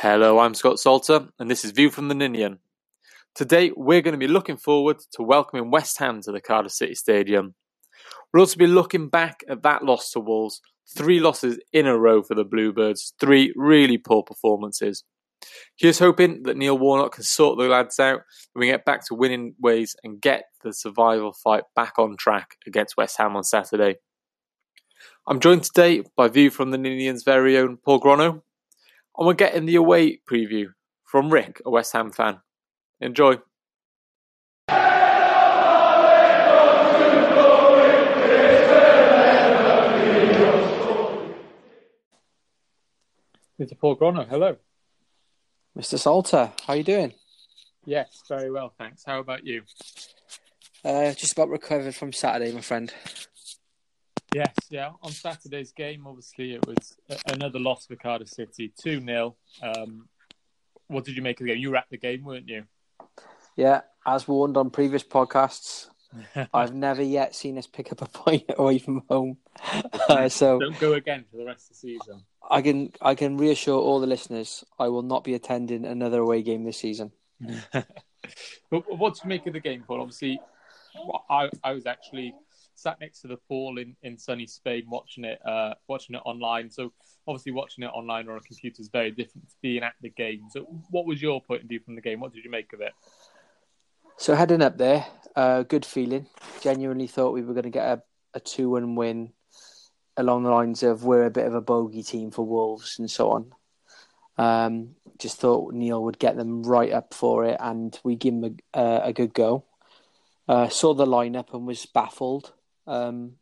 Hello, I'm Scott Salter, and this is View from the Ninian. Today, we're going to be looking forward to welcoming West Ham to the Cardiff City Stadium. We'll also be looking back at that loss to Wolves, three losses in a row for the Bluebirds, three really poor performances. Here's hoping that Neil Warnock can sort the lads out and we get back to winning ways and get the survival fight back on track against West Ham on Saturday. I'm joined today by View from the Ninian's very own Paul Gronow, and we're getting the away preview from Rick, a West Ham fan. Enjoy. Mr. Paul Gronow, hello. Mr. Salter, how are you doing? Yes, very well, thanks. How about you? Uh, just about recovered from Saturday, my friend. Yes, yeah. On Saturday's game, obviously, it was another loss for Cardiff City, 2 0. Um, what did you make of the game? You were at the game, weren't you? Yeah, as warned on previous podcasts, I've never yet seen us pick up a point away from home. Uh, so don't go again for the rest of the season. I can I can reassure all the listeners I will not be attending another away game this season. but what do you make of the game, Paul? Obviously, I I was actually sat next to the pool in, in sunny Spain watching it uh, watching it online. So obviously watching it online on a computer is very different to being at the game. So what was your point of view from the game? What did you make of it? So heading up there, uh, good feeling. Genuinely thought we were going to get a, a two one win along the lines of we're a bit of a bogey team for Wolves and so on. Um, just thought Neil would get them right up for it, and we give him a, a, a good go. Uh, saw the lineup and was baffled. Um,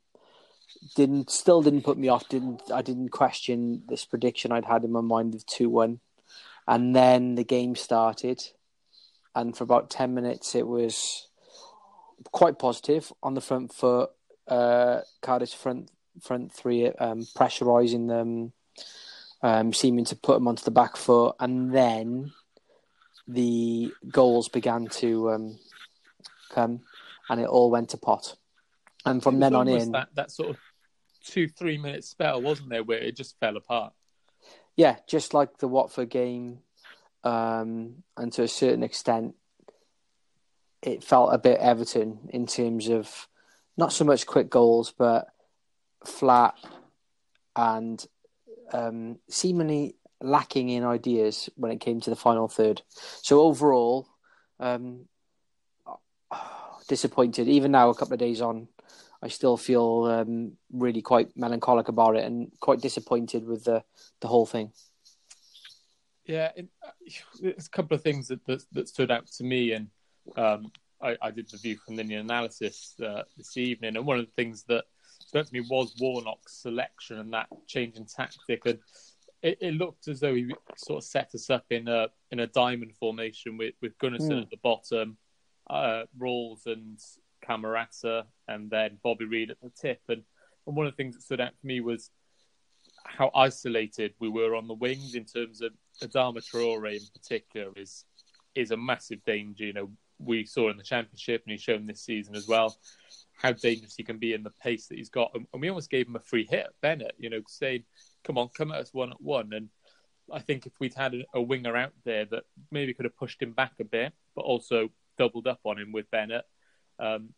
didn't still didn't put me off. Didn't I didn't question this prediction I'd had in my mind of two one, and then the game started, and for about ten minutes it was quite positive on the front foot. Uh, Cardiff's front front three um, pressurising them, um, seeming to put them onto the back foot, and then the goals began to um, come, and it all went to pot. And from then on in, that, that sort of two three minute spell, wasn't there, where it just fell apart? Yeah, just like the Watford game, um, and to a certain extent, it felt a bit Everton in terms of not so much quick goals, but flat and um, seemingly lacking in ideas when it came to the final third. So overall, um, disappointed. Even now, a couple of days on, I still feel um, really quite melancholic about it and quite disappointed with the the whole thing. Yeah, it, uh, there's a couple of things that, that, that stood out to me, and um, I, I, did the view from the analysis uh, this evening, and one of the things that to me was Warnock's selection and that change in tactic, and it, it, looked as though he sort of set us up in a in a diamond formation with with Gunnarsson mm. at the bottom, uh, Ralls and Camarasa, and then Bobby Reid at the tip. And, and one of the things that stood out for me was how isolated we were on the wings in terms of Adama Traore in particular is is a massive danger. You know, we saw in the championship and he's shown this season as well how dangerous he can be in the pace that he's got. And, and we almost gave him a free hit Bennett, you know, saying, come on, come at us one at one. And I think if we'd had a, a winger out there that maybe could have pushed him back a bit, but also doubled up on him with Bennett, um,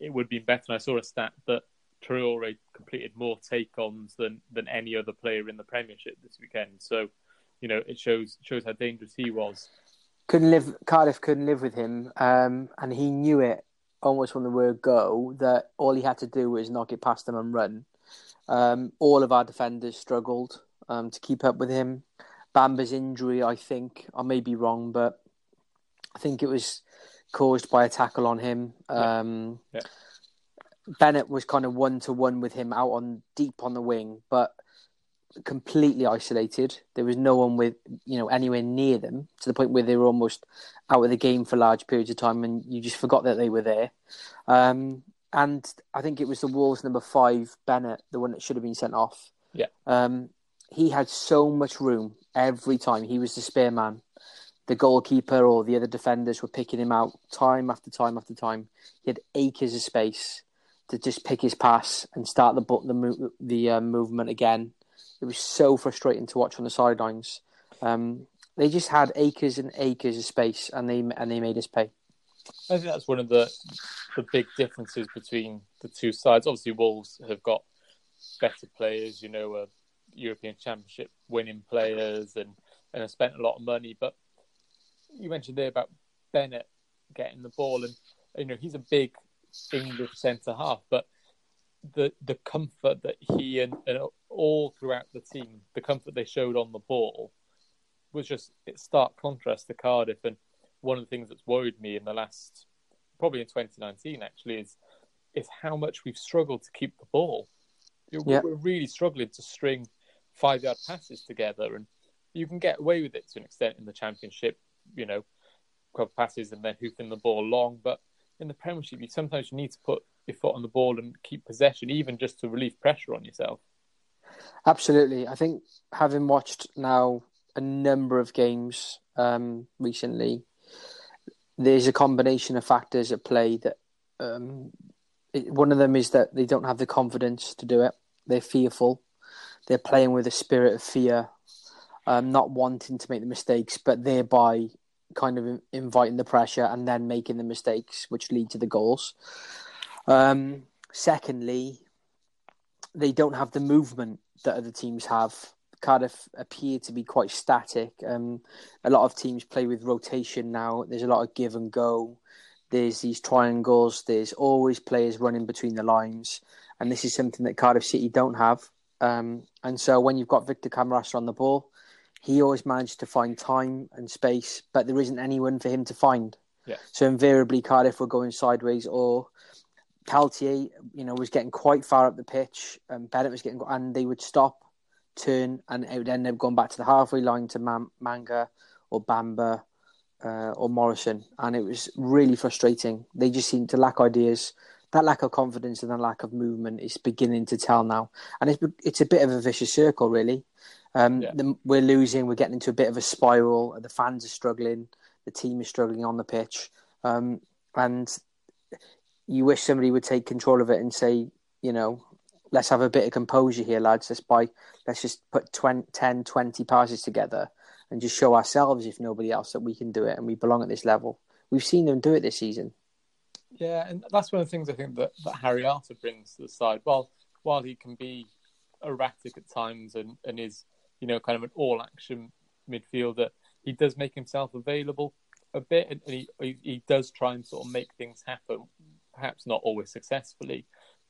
it would be better. And I saw a stat that Traore completed more take-ons than than any other player in the Premiership this weekend. So, you know, it shows shows how dangerous he was. Couldn't live. Cardiff couldn't live with him, um, and he knew it almost from the word go. That all he had to do was knock it past them and run. Um, all of our defenders struggled um, to keep up with him. Bamba's injury, I think, I may be wrong, but I think it was caused by a tackle on him. Um, yeah. Yeah. Bennett was kind of one to one with him out on deep on the wing, but completely isolated. There was no one with you know anywhere near them to the point where they were almost out of the game for large periods of time, and you just forgot that they were there. Um, and I think it was the Wolves number five, Bennett, the one that should have been sent off. Yeah. Um, he had so much room every time. He was the spare man the goalkeeper or the other defenders were picking him out time after time after time. He had acres of space to just pick his pass and start the the the uh, movement again. It was so frustrating to watch on the sidelines. Um, They just had acres and acres of space, and they and they made us pay. I think that's one of the the big differences between the two sides. Obviously, Wolves have got better players, you know, uh, European Championship winning players, and and have spent a lot of money. But you mentioned there about Bennett getting the ball, and you know he's a big English centre half, but the the comfort that he and, and all throughout the team, the comfort they showed on the ball was just it's stark contrast to Cardiff. And one of the things that's worried me in the last, probably in 2019 actually, is is how much we've struggled to keep the ball. Yeah. We're really struggling to string five yard passes together, and you can get away with it to an extent in the Championship. You know, club passes and then hoofing the ball long, but in the Premiership, you sometimes you need to put your foot on the ball and keep possession, even just to relieve pressure on yourself. Absolutely, I think having watched now a number of games um, recently, there's a combination of factors at play that um, it, one of them is that they don't have the confidence to do it. They're fearful. They're playing with a spirit of fear, um, not wanting to make the mistakes, but thereby kind of inviting the pressure and then making the mistakes, which lead to the goals. Um, secondly, they don't have the movement that other teams have. Cardiff appear to be quite static. Um, a lot of teams play with rotation now. There's a lot of give and go. There's these triangles. There's always players running between the lines, and this is something that Cardiff City don't have. Um, and so when you've got Victor Camarasa on the ball, he always managed to find time and space, but there isn't anyone for him to find. Yeah. So invariably, Cardiff were going sideways, or Peltier, you know, was getting quite far up the pitch, and Bennett was getting, and they would stop, turn, and it would end up going back to the halfway line to Man- Manga or Bamba uh, or Morrison, and it was really frustrating. They just seemed to lack ideas. That lack of confidence and the lack of movement is beginning to tell now, and it's it's a bit of a vicious circle, really. Um, yeah. the, we're losing. We're getting into a bit of a spiral. The fans are struggling. The team is struggling on the pitch, um, and you wish somebody would take control of it and say, you know, let's have a bit of composure here, lads. Let's buy, let's just put 20, 10, 20 passes together and just show ourselves, if nobody else, that we can do it and we belong at this level. We've seen them do it this season. Yeah, and that's one of the things I think that, that Harry Arter brings to the side. While while he can be erratic at times and, and is you know, kind of an all action midfielder. He does make himself available a bit, and he, he does try and sort of make things happen. Perhaps not always successfully,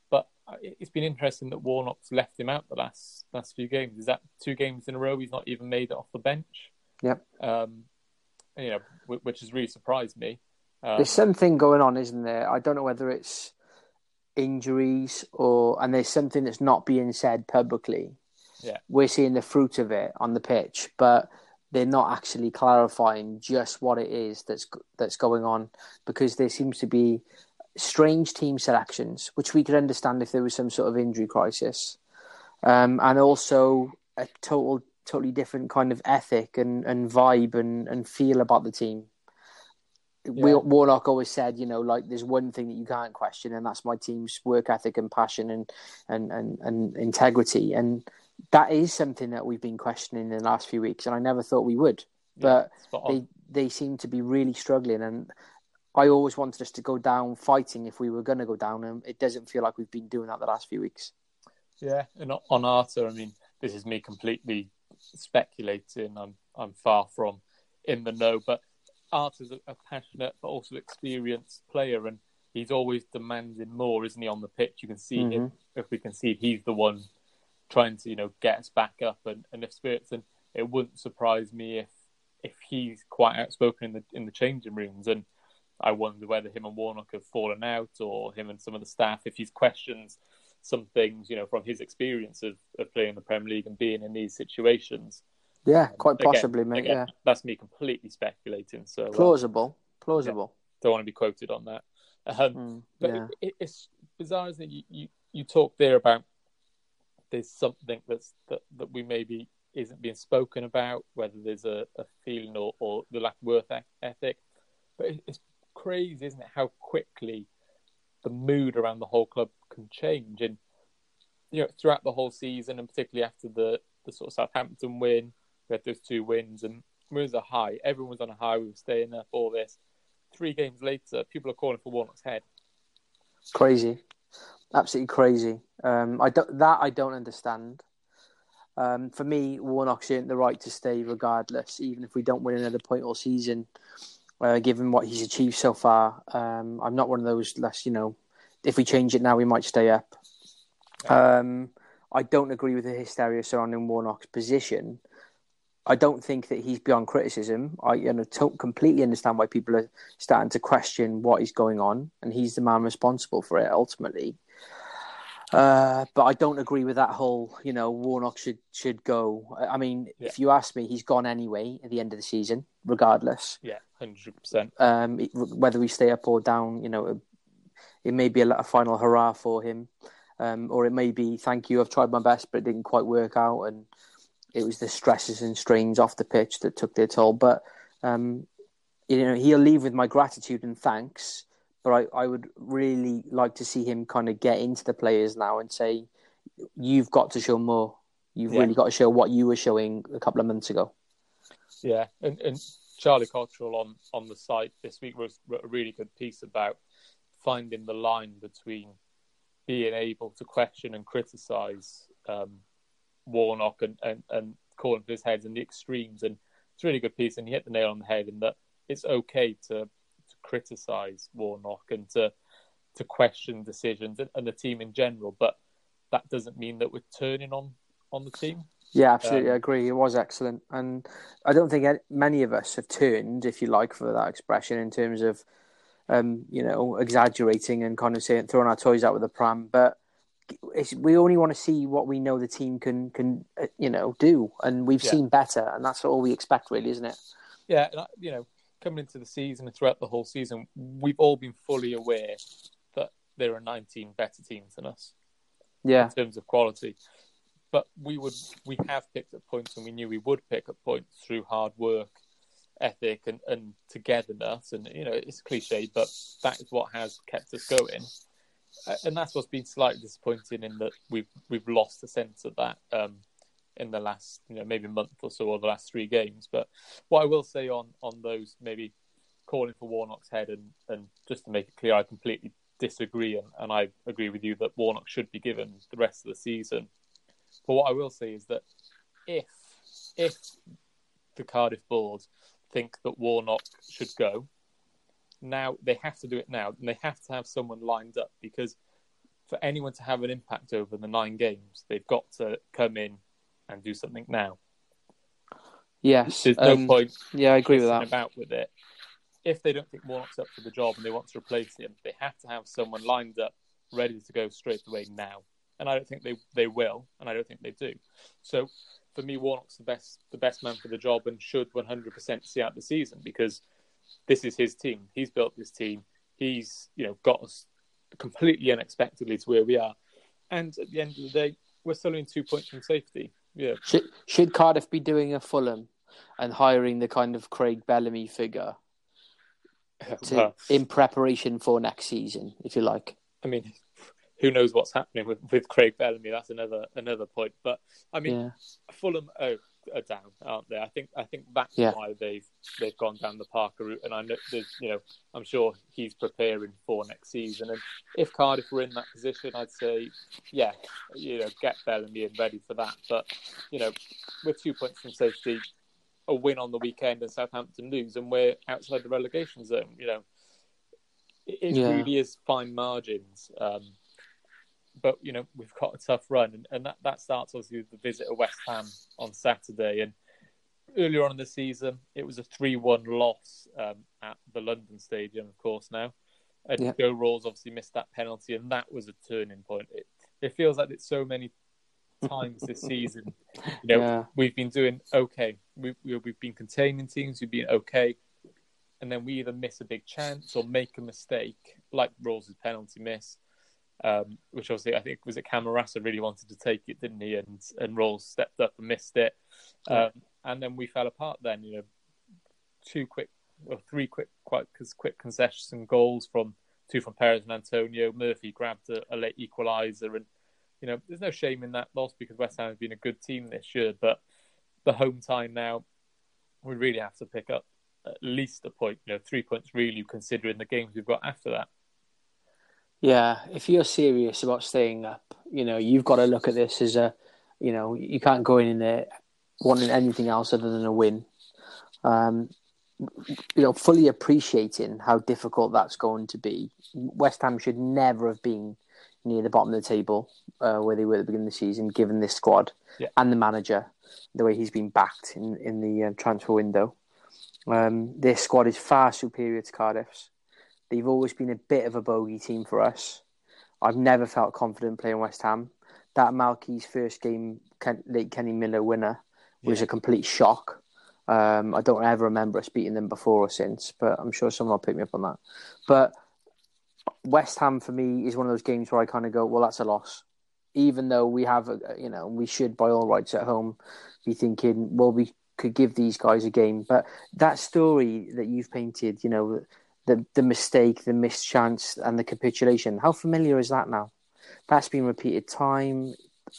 but it's been interesting that Warnock's left him out the last last few games. Is that two games in a row he's not even made it off the bench? Yep. Um, you know, which has really surprised me. Um, There's something going on, isn't there? I don't know whether it's injuries or and there's something that's not being said publicly yeah. we're seeing the fruit of it on the pitch, but they're not actually clarifying just what it is that's that's going on because there seems to be strange team selections, which we could understand if there was some sort of injury crisis, um, and also a total totally different kind of ethic and, and vibe and, and feel about the team. Yeah. Warnock always said, you know, like there's one thing that you can't question, and that's my team's work ethic and passion and and and, and integrity. And that is something that we've been questioning in the last few weeks, and I never thought we would. But yeah, they they seem to be really struggling, and I always wanted us to go down fighting if we were going to go down, and it doesn't feel like we've been doing that the last few weeks. Yeah, and on Arter, I mean, this is me completely speculating. I'm I'm far from in the know, but Arter's a, a passionate but also experienced player, and he's always demanding more, isn't he? On the pitch, you can see mm-hmm. him. If we can see, he's the one trying to you know get us back up and, and if spirits and it wouldn't surprise me if if he's quite outspoken in the in the changing rooms and I wonder whether him and Warnock have fallen out or him and some of the staff if he's questions some things you know from his experience of, of playing the Premier League and being in these situations. Yeah, quite again, possibly, mate. Again, yeah, that's me completely speculating. So uh, plausible, plausible. Yeah, don't want to be quoted on that. Um, mm, but yeah. it, it's bizarre, isn't it? You, you you talk there about there's something that's that, that we maybe isn't being spoken about, whether there's a, a feeling or, or the lack of work ethic. But it's crazy, isn't it, how quickly the mood around the whole club can change. And you know, throughout the whole season, and particularly after the the sort of Southampton win, we had those two wins, and we was a high. Everyone was on a high. We were staying up. All this. Three games later, people are calling for Warnock's head. It's Crazy, absolutely crazy. Um, I don't, that I don't understand. Um, for me, Warnock's earned the right to stay regardless, even if we don't win another point all season. Uh, given what he's achieved so far, um, I'm not one of those less, you know, if we change it now, we might stay up. Um, I don't agree with the hysteria surrounding Warnock's position. I don't think that he's beyond criticism. I you know, completely understand why people are starting to question what is going on, and he's the man responsible for it ultimately. Uh, but I don't agree with that whole, you know, Warnock should should go. I mean, Yeah. if you ask me, he's gone anyway at the end of the season, regardless. Yeah, hundred percent. Um, it- whether we stay up or down, you know, it, it may be a, a final hurrah for him, um, or it may be thank you, I've tried my best, but it didn't quite work out, and it was the stresses and strains off the pitch that took their toll. But um, you know, he'll leave with my gratitude and thanks. But I, I would really like to see him kind of get into the players now and say, "You've got to show more. You've Yeah. really got to show what you were showing a couple of months ago." Yeah, and, and Charlie Cottrell on, on the site this week was wrote a really good piece about finding the line between being able to question and criticise um, Warnock and, and, and calling for his heads and the extremes. And it's a really good piece, and he hit the nail on the head in that it's okay to criticise Warnock and to to question decisions and, and the team in general, but that doesn't mean that we're turning on on the team. Yeah, absolutely. Um, I agree. It was excellent, and I don't think many of us have turned, if you like, for that expression in terms of, um, you know, exaggerating and kind of saying throwing our toys out with the pram. But it's, we only want to see what we know the team can can uh, you know do, and we've Yeah. seen better, and that's all we expect, really, isn't it? Yeah, and, I- you know, coming into the season and throughout the whole season, we've all been fully aware that there are 19 better teams than us Yeah, in terms of quality. But we would, we have picked up points, and we knew we would pick up points through hard work, ethic, and, and togetherness. And you know, it's cliche, but that is what has kept us going. And that's what's been slightly disappointing in that we've we've lost a sense of that um, in the last you know maybe month or so or the last three games. But what I will say on on those maybe calling for Warnock's head and and just to make it clear, I completely disagree and, and I agree with you that Warnock should be given the rest of the season. But what I will say is that if if the Cardiff board think that Warnock should go, now they have to do it now, and they have to have someone lined up because for anyone to have an impact over the nine games, they've got to come in and do something now. yes. There's no Um, point Yeah, I agree with that. about with it. If they don't think Warnock's up for the job and they want to replace him, they have to have someone lined up, ready to go straight away now. And I don't think they, they will, and I don't think they do. So for me, Warnock's the best the best man for the job and should 100% see out the season because this is his team. He's built this team. He's you know got us completely unexpectedly to where we are. And at the end of the day, we're still in two points from safety. Yeah, Should, should Cardiff be doing a Fulham and hiring the kind of Craig Bellamy figure to, Well, in preparation for next season, if you like? I mean, who knows what's happening with, with Craig Bellamy? That's another another point. But I mean, yeah. Fulham are, are down, aren't they? I think I think that's Yeah. why they've they've gone down the Parker route, and I know there's you know I'm sure he's preparing for next season. And if Cardiff were in that position, I'd say yeah, you know, get Bellamy and ready for that. But you know, with two points from safety, a win on the weekend and Southampton lose, and we're outside the relegation zone. You know, it, it Yeah. really is fine margins. Um, but you know we've got a tough run, and, and that, that starts obviously with the visit of West Ham on Saturday. And earlier on in the season, it was a three-one loss um, at the London Stadium, of course. Now, and Yeah. Joe Ralls obviously missed that penalty, and that was a turning point. It, it feels like it's so many times this season. You know, Yeah. we've been doing okay. We, we, we've been containing teams. We've been okay, and then we either miss a big chance or make a mistake, like Ralls' penalty miss, um, which obviously I think was it Camarasa really wanted to take it, didn't he? And and Ralls stepped up and missed it, um, and then we fell apart. Then you know, two quick or three quick quite quick concessions and goals from two from Perez and Antonio. Murphy grabbed a, a late equaliser, and you know, there's no shame in that loss because West Ham has been a good team this year. But the home time now, we really have to pick up at least a point. You know, three points really, considering the games we've got after that. Yeah, if you're serious about staying up, you know you've got to look at this as a, you know, you can't go in there wanting anything else other than a win. Um, you know, fully appreciating how difficult that's going to be. West Ham should never have been near the bottom of the table uh, where they were at the beginning of the season, given this squad yeah. and the manager, the way he's been backed in in the uh, transfer window. Um, this squad is far superior to Cardiff's. They've always been a bit of a bogey team for us. I've never felt confident playing West Ham. That Malky's first game, Ken, late Kenny Miller winner, was yeah. a complete shock. Um, I don't ever remember us beating them before or since, but I'm sure someone will pick me up on that. But West Ham for me is one of those games where I kind of go, well, that's a loss. Even though we have, a, you know, we should by all rights at home be thinking, well, we could give these guys a game. But that story that you've painted, you know, the the mistake, the missed chance, and the capitulation. How familiar is that now? That's been repeated time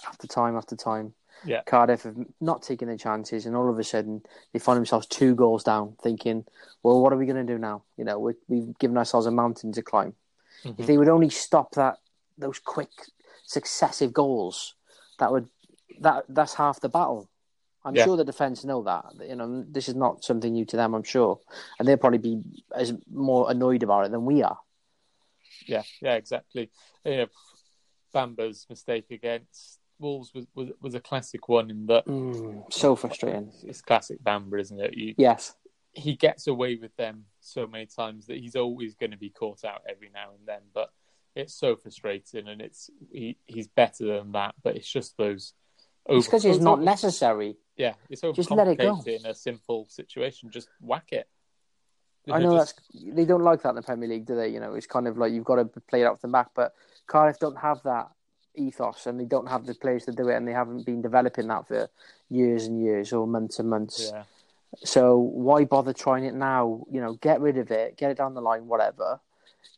after time after time. Yeah. Cardiff have not taken their chances, and all of a sudden they find themselves two goals down, thinking, "Well, what are we going to do now? You know, we have given ourselves a mountain to climb. Mm-hmm. If they would only stop that, those quick successive goals, that would that that's half the battle. I'm yeah. sure the defence know that. You know, this is not something new to them. I'm sure, and they'll probably be as more annoyed about it than we are. Yeah, yeah, exactly. You know, Bamba's mistake against Wolves was, was, was a classic one in that. Mm, so frustrating. It's classic Bamba, isn't it? You, yes. He gets away with them so many times that he's always going to be caught out every now and then. But it's so frustrating, and it's he, he's better than that. But it's just those. Over, it's because it's not necessary. Yeah, it's over just let it go. in a simple situation. Just whack it. I know just... that's they don't like that in the Premier League, do they? You know, it's kind of like you've got to play it out the back, but Cardiff don't have that ethos and they don't have the players to do it and they haven't been developing that for years and years or months and months. Yeah. So why bother trying it now? You know, get rid of it, get it down the line, whatever.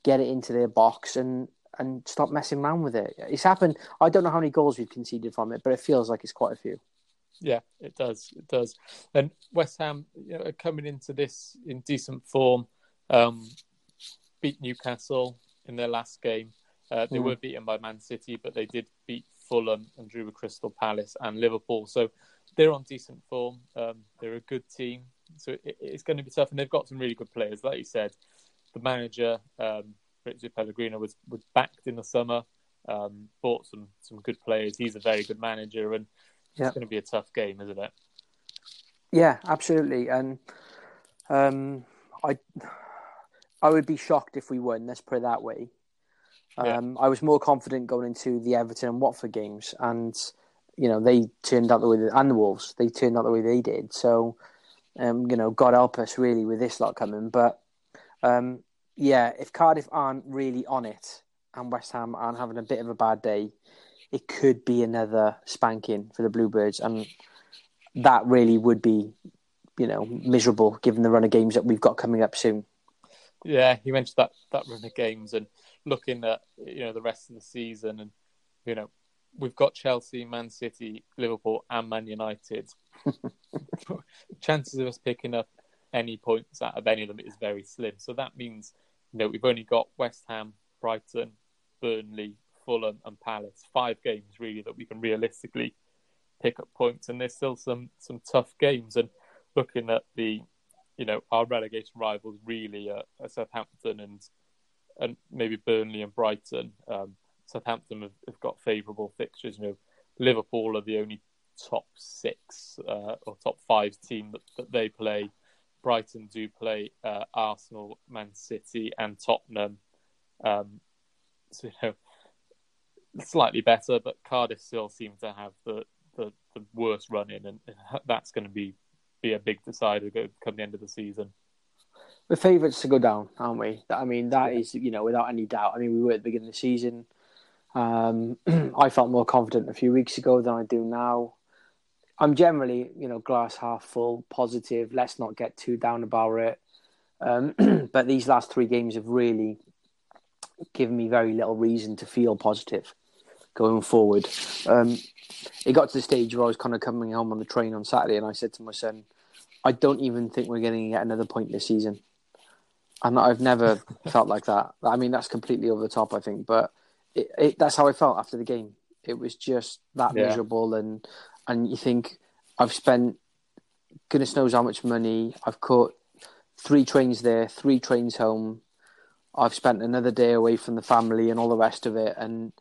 Get it into their box and and stop messing around with it. It's happened. I don't know how many goals we've conceded from it, but it feels like it's quite a few. Yeah, it does. It does. And West Ham you know, coming into this in decent form. Um, beat Newcastle in their last game. Uh, they mm. were beaten by Man City, but they did beat Fulham and drew with Crystal Palace and Liverpool. So they're on decent form. Um, they're a good team. So it, it's going to be tough, and they've got some really good players. Like you said, the manager, um, Pellegrini, was, was backed in the summer, um, bought some, some good players. He's a very good manager, and yeah. it's going to be a tough game, isn't it? Yeah, absolutely. And um, I, I would be shocked if we won. Let's put it that way. Um, I was more confident going into the Everton and Watford games, and you know they turned out the way they, and the Wolves they turned out the way they did. So, um, you know, God help us really with this lot coming. But um, yeah, if Cardiff aren't really on it and West Ham aren't having a bit of a bad day, it could be another spanking for the Bluebirds, and that really would be, you know, miserable given the run of games that we've got coming up soon. Yeah, you mentioned that that run of games and looking at you know the rest of the season, and you know we've got Chelsea, Man City, Liverpool, and Man United. Chances of us picking up any points out of any of them is very slim. So that means you know we've only got West Ham, Brighton, Burnley, Fulham, and Palace. Five games really that we can realistically pick up points, and there's still some some tough games. And looking at the you know our relegation rivals really are, are Southampton and and maybe Burnley and Brighton. Um, Southampton have, have got favourable fixtures. You know, Liverpool are the only top six uh, or top five team that, that they play. Brighton do play uh, Arsenal, Man City, and Tottenham. Um, so you know, slightly better, but Cardiff still seem to have the the, the worst run in, and that's going to be be a big decider come the end of the season we're favourites to go down, aren't we? I mean, that is you know without any doubt. I mean, we were at the beginning of the season. Um, I felt more confident a few weeks ago than I do now. I'm generally, you know, glass half full, positive. Let's not get too down about it. Um, but these last three games have really given me very little reason to feel positive going forward. Um, it got to the stage where I was kind of coming home on the train on Saturday, and I said to my son, I don't even think we're going to get another point this season. And I've never felt like that. I mean, that's completely over the top, I think, but it, it, that's how I felt after the game. It was just that yeah. miserable, and and you think I've spent goodness knows how much money. I've caught three trains there, three trains home. I've spent another day away from the family and all the rest of it, and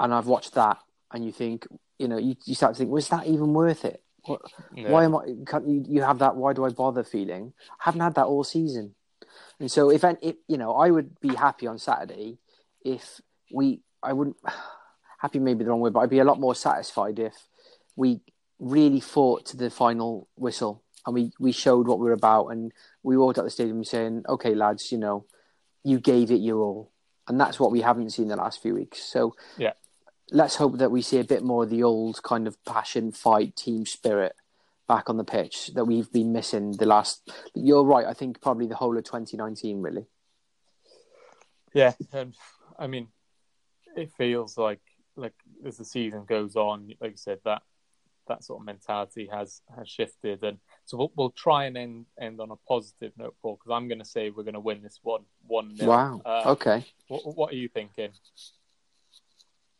and I've watched that, and you think, you know, you, you start to think, was that even worth it? What, yeah. Why am I? Can't you, you have that? Why do I bother feeling? I haven't had that all season, and so if, if you know, I would be happy on Saturday if we. I wouldn't. Happy maybe the wrong word, but I'd be a lot more satisfied if we really fought to the final whistle and we, we showed what we are about and we walked out the stadium saying, "Okay, lads, you know, you gave it your all," and that's what we haven't seen the last few weeks. So yeah, let's hope that we see a bit more of the old kind of passion, fight, team spirit back on the pitch that we've been missing the last. You're right. I think probably the whole of 2019, really. Yeah, and I mean, it feels like like as the season goes on, like you said, that that sort of mentality has has shifted, and so we'll, we'll try and end end on a positive note, Paul, because I'm going to say we're going to win this one one. Wow. Uh, okay. What, what are you thinking?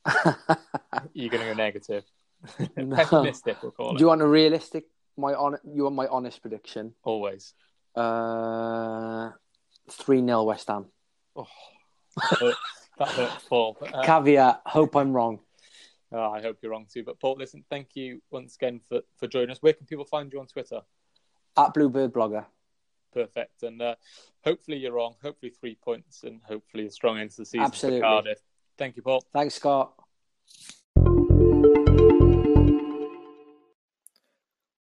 You're going to go negative. No. Pessimistic, we'll call it. Do you want a realistic? My on. You want my honest prediction? Always. Uh, three 0 West Ham. Oh, that hurts, Paul. Uh, Caveat: Hope I'm wrong. Oh, I hope you're wrong too. But Paul, listen, thank you once again for, for joining us. Where can people find you on Twitter? At Bluebird Blogger. Perfect. And uh, hopefully you're wrong. Hopefully three points and hopefully a strong end to the season Absolutely. for Cardiff. Thank you, Paul. Thanks, Scott.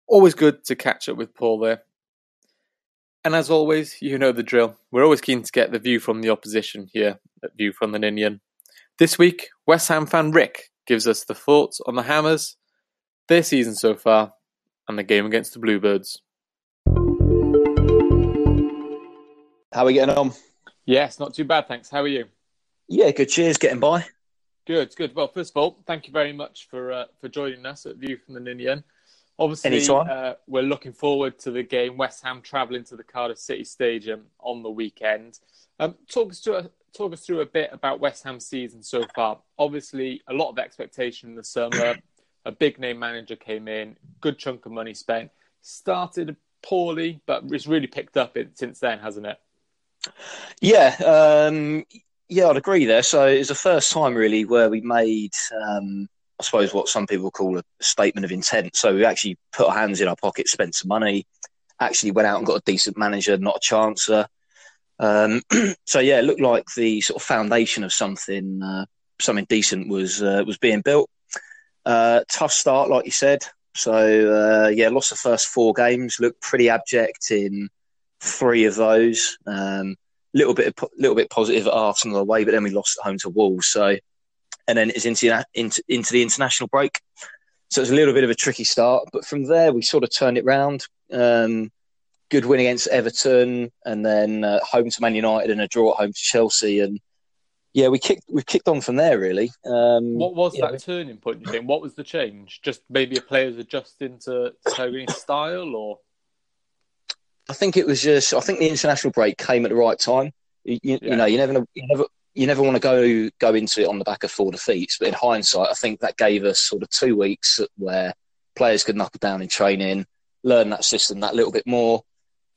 Always good to catch up with Paul there. And as always, you know the drill. We're always keen to get the view from the opposition here at View from the Ninian. This week, West Ham fan Rick gives us the thoughts on the Hammers, their season so far, and the game against the Bluebirds. How are we getting on? Yes, not too bad, thanks. How are you? Yeah, good. Cheers, getting by. Good, good. Well, first of all, thank you very much for uh, for joining us at View from the Ninian. Obviously, uh, we're looking forward to the game. West Ham travelling to the Cardiff City Stadium on the weekend. Um, talk us to talk us through a bit about West Ham's season so far. Obviously, a lot of expectation in the summer. a big name manager came in, good chunk of money spent. Started poorly, but it's really picked up it since then, hasn't it? Yeah, um, yeah, I'd agree there. So it's the first time really where we made, um, I suppose, what some people call a statement of intent. So we actually put our hands in our pockets, spent some money, actually went out and got a decent manager, not a chancer. Um, so yeah, it looked like the sort of foundation of something uh, something decent was uh, was being built. Uh, tough start, like you said. So uh, yeah, lost the first four games. Looked pretty abject in three of those. Um, little bit of, little bit positive at Arsenal away, but then we lost at home to Wolves. So and then it's into into into the international break. So it's a little bit of a tricky start, but from there we sort of turned it round. Um, good win against Everton, and then uh, home to Man United and a draw at home to Chelsea. And yeah, we kicked we kicked on from there really. Um, what was that turning point? You think? What was the change? Just maybe a player's adjusting to Pellegrini's style, or I think it was just I think the international break came at the right time. You, you, yeah. you know, you never you never you never want to go go into it on the back of four defeats, but in hindsight, I think that gave us sort of two weeks where players could knuckle down in training, learn that system that little bit more.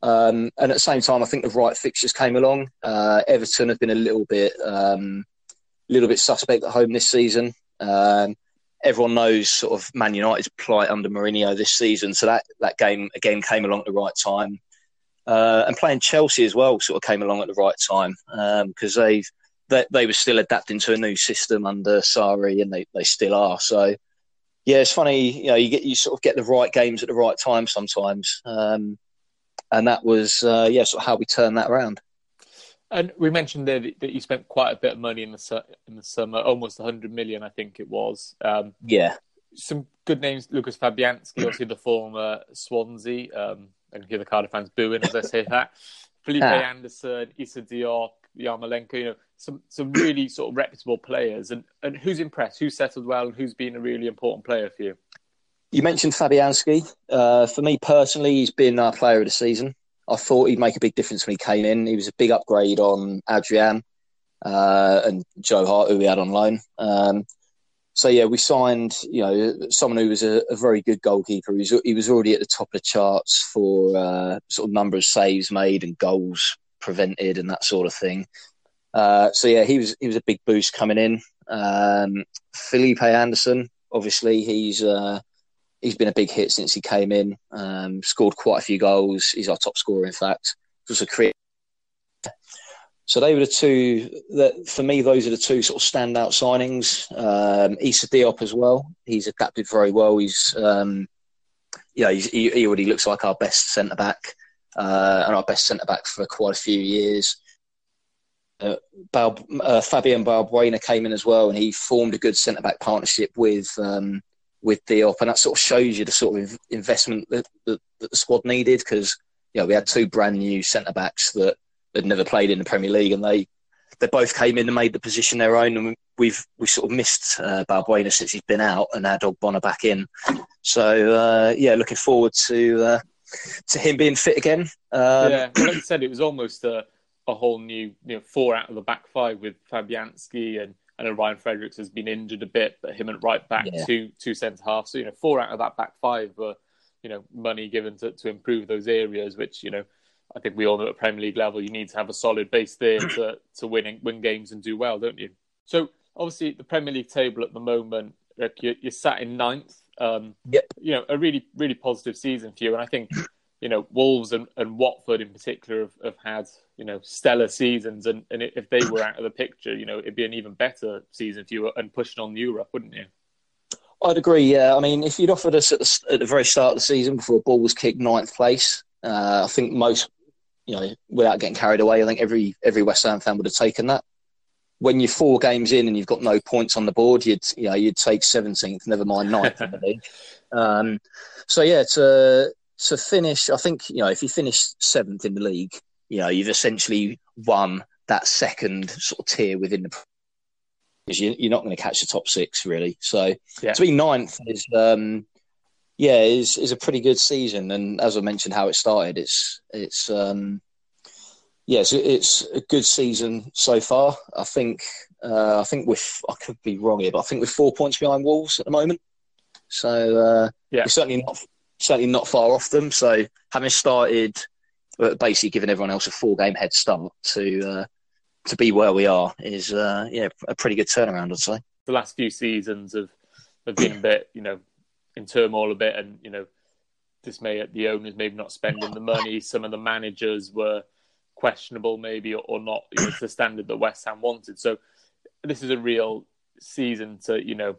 Um, and at the same time, I think the right fixtures came along. Uh, Everton have been a little bit, um, little bit suspect at home this season. Um, everyone knows sort of Man United's plight under Mourinho this season, so that that game again came along at the right time. Uh, and playing Chelsea as well sort of came along at the right time because um, they've they, they were still adapting to a new system under Sarri, and they, they still are. So yeah, it's funny. You know, you get you sort of get the right games at the right time sometimes. Um, and that was uh, yeah, sort of how we turned that around. And we mentioned there that you spent quite a bit of money in the in the summer, almost 100 million, I think it was. Um, yeah, some good names: Lucas Fabianski, obviously the former Swansea. Um, I can hear the Cardiff fans booing as I say that. Felipe ah. Anderson, Issa Diop, Yarmolenko. You know, some some really sort of reputable players. And and who's impressed? Who's settled well? And who's been a really important player for you? you mentioned Fabianski. Uh, for me personally, he's been our player of the season. I thought he'd make a big difference when he came in. He was a big upgrade on Adrian uh, and Joe Hart, who we had on loan. Um, so yeah, we signed you know someone who was a, a very good goalkeeper. He was, he was, already at the top of the charts for uh, sort of number of saves made and goals prevented and that sort of thing. Uh, so yeah, he was he was a big boost coming in. Um, Felipe Anderson, obviously, he's uh, he's been a big hit since he came in. Um, scored quite a few goals. He's our top scorer, in fact. Was a creator. So they were the two that, for me, those are the two sort of standout signings. Um, Issa Diop as well. He's adapted very well. He's, um, yeah, he's, he, he, already looks like our best centre back uh, and our best centre back for quite a few years. Uh, Bal, uh, Fabian Balbuena came in as well, and he formed a good centre back partnership with um, with Diop, and that sort of shows you the sort of investment that, that, that the squad needed because you know we had two brand new centre backs that had never played in the Premier League, and they they both came in and made the position their own. And we've we sort of missed uh, Balbuena since he's been out, and had Ogbonna back in. So uh, yeah, looking forward to uh, to him being fit again. Um, yeah, like you said, it was almost a, a whole new you know four out of the back five with Fabianski and. and Ryan Fredericks has been injured a bit, but him and right back yeah. two two centre half. So you know, four out of that back five were you know money given to, to improve those areas, which you know I think we all know at Premier League level you need to have a solid base there to to win and, win games and do well, don't you? So obviously the Premier League table at the moment, Rick, you're, you're sat in ninth. Um, yep. You know, a really really positive season for you, and I think you know Wolves and, and Watford in particular have, have had you know stellar seasons, and, and if they were out of the picture, you know it'd be an even better season for you and pushing on Europe, wouldn't you? I'd agree. Yeah, I mean, if you'd offered us at the, at the very start of the season before a ball was kicked ninth place, uh, I think most you know, without getting carried away, I think every every West Ham fan would have taken that. When you're four games in and you've got no points on the board, you'd you know you'd take seventeenth, never mind ninth in the league. Um, so yeah, to to finish, I think you know if you finish seventh in the league, you know you've essentially won that second sort of tier within the because you, are not going to catch the top six really. So yeah. to be ninth is um, yeah, is is a pretty good season. And as I mentioned, how it started, it's it's um, yes, yeah, it's, it's, a good season so far. I think uh, I think with I could be wrong here, but I think we're four points behind Wolves at the moment. So uh, yeah, we're certainly not certainly not far off them. So having started, uh, basically giving everyone else a four game head start to uh, to be where we are is uh, yeah a pretty good turnaround, I'd say. The last few seasons have have been a bit, you know, in turmoil a bit, and you know, dismay at the owners maybe not spending the money. Some of the managers were questionable, maybe, or, or not you know, to the standard that West Ham wanted. So this is a real season to you know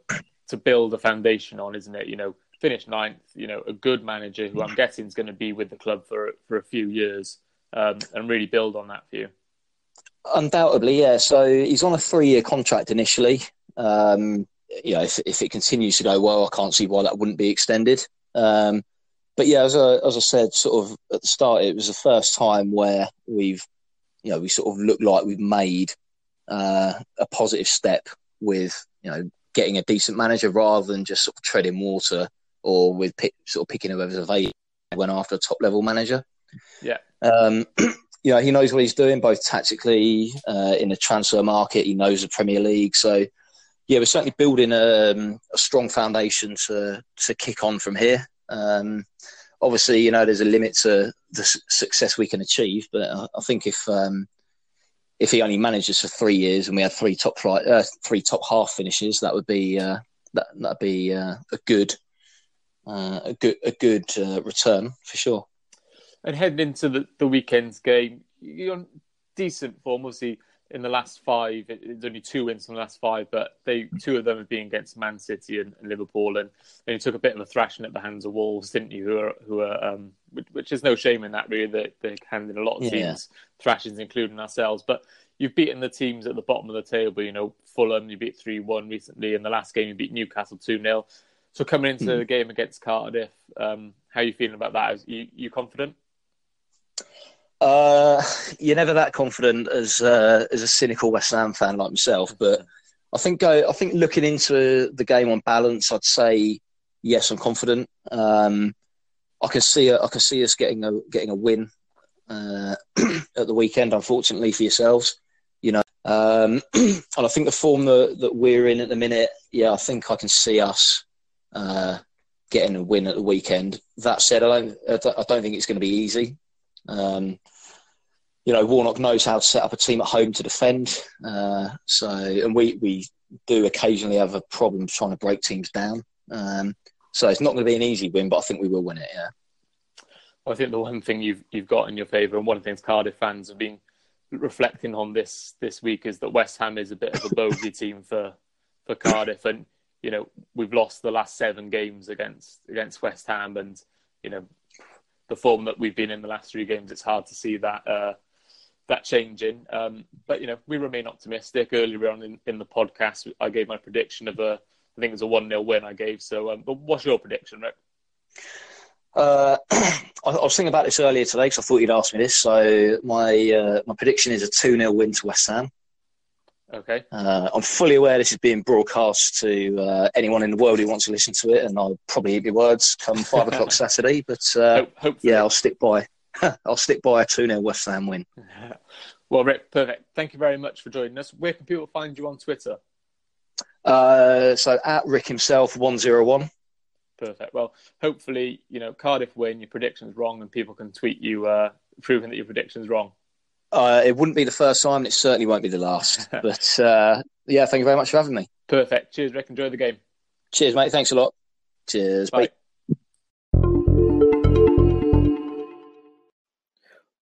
to build a foundation on, isn't it? You know, finish ninth. You know, a good manager who I'm guessing is going to be with the club for for a few years, um, and really build on that for you. Undoubtedly, yeah. So he's on a three-year contract initially. Um, you know, if, if it continues to go well, I can't see why that wouldn't be extended. Um, but yeah, as I, as I said, sort of at the start, it was the first time where we've, you know, we sort of look like we've made uh, a positive step with, you know, getting a decent manager rather than just sort of treading water or with pick, sort of picking whoever's available when after a top level manager. Yeah. Um, you know, he knows what he's doing both tactically uh, in the transfer market. He knows the Premier League, so yeah, we're certainly building a, um, a strong foundation to to kick on from here. Um, obviously, you know, there's a limit to the success we can achieve, but I, I think if um, if he only manages for three years and we had three top flight, uh, three top half finishes, that would be uh, that that'd be uh, a good uh, a good a good uh, return for sure. And heading into the, the weekend's game, you're on decent form. Obviously, in the last five, it's only two wins from the last five, but they two of them have been against Man City and, and Liverpool, and, you took a bit of a thrashing at the hands of Wolves, didn't you? Who are who are um, which, which is no shame in that really. They they're handing a lot of teams yeah. thrashings, including ourselves. But you've beaten the teams at the bottom of the table. You know, Fulham you beat three one recently. In the last game you beat Newcastle two 0 So coming into mm. the game against Cardiff, um, how are you feeling about that? Are you you confident? Uh, you're never that confident as uh, as a cynical West Ham fan like myself, but I think go. I think looking into the game on balance, I'd say, yes, I'm confident. Um, I can see I can see us getting a getting a win uh, at the weekend. Unfortunately for yourselves, you know, um, and I think the form that, that we're in at the minute, yeah, I think I can see us uh, getting a win at the weekend. That said, I don't I don't think it's going to be easy. Um, you know, Warnock knows how to set up a team at home to defend. Uh, so, and we we do occasionally have a problem trying to break teams down. Um, so it's not going to be an easy win, but I think we will win it. Yeah. Well, I think the one thing you've you've got in your favour, and one of the things Cardiff fans have been reflecting on this this week, is that West Ham is a bit of a bogey team for for Cardiff, and you know we've lost the last seven games against against West Ham, and you know the form that we've been in the last three games, it's hard to see that uh, that changing. Um, but you know, we remain optimistic. Earlier on in, in, the podcast, I gave my prediction of a, I think it was a one 0 win. I gave. So, um, but what's your prediction, Rick? Uh, I, was thinking about this earlier today because I thought you'd ask me this. So my uh, my prediction is a two 0 win to West Ham. Okay. Uh, I'm fully aware this is being broadcast to uh, anyone in the world who wants to listen to it, and I'll probably eat my words come five o'clock Saturday. But uh, Hope, yeah, I'll stick by I'll stick by a 2 0 West Ham win. well, Rick, perfect. Thank you very much for joining us. Where can people find you on Twitter? Uh, so at Rick himself, 101. Perfect. Well, hopefully, you know, Cardiff win, your prediction's wrong, and people can tweet you uh, proving that your prediction's wrong. Uh, it wouldn't be the first time, and it certainly won't be the last. but uh, yeah, thank you very much for having me. Perfect. Cheers, Rick. Enjoy the game. Cheers, mate. Thanks a lot. Cheers. Bye. Bye.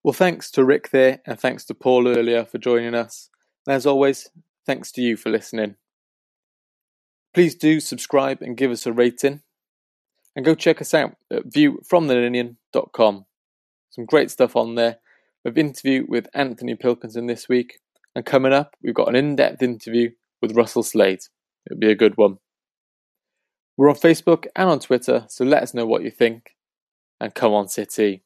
Well, thanks to Rick there, and thanks to Paul earlier for joining us. And as always, thanks to you for listening. Please do subscribe and give us a rating. And go check us out at viewfromtheninian.com. Some great stuff on there. We've interview with Anthony Pilkington this week. And coming up, we've got an in depth interview with Russell Slade. It'll be a good one. We're on Facebook and on Twitter, so let us know what you think. And come on, City.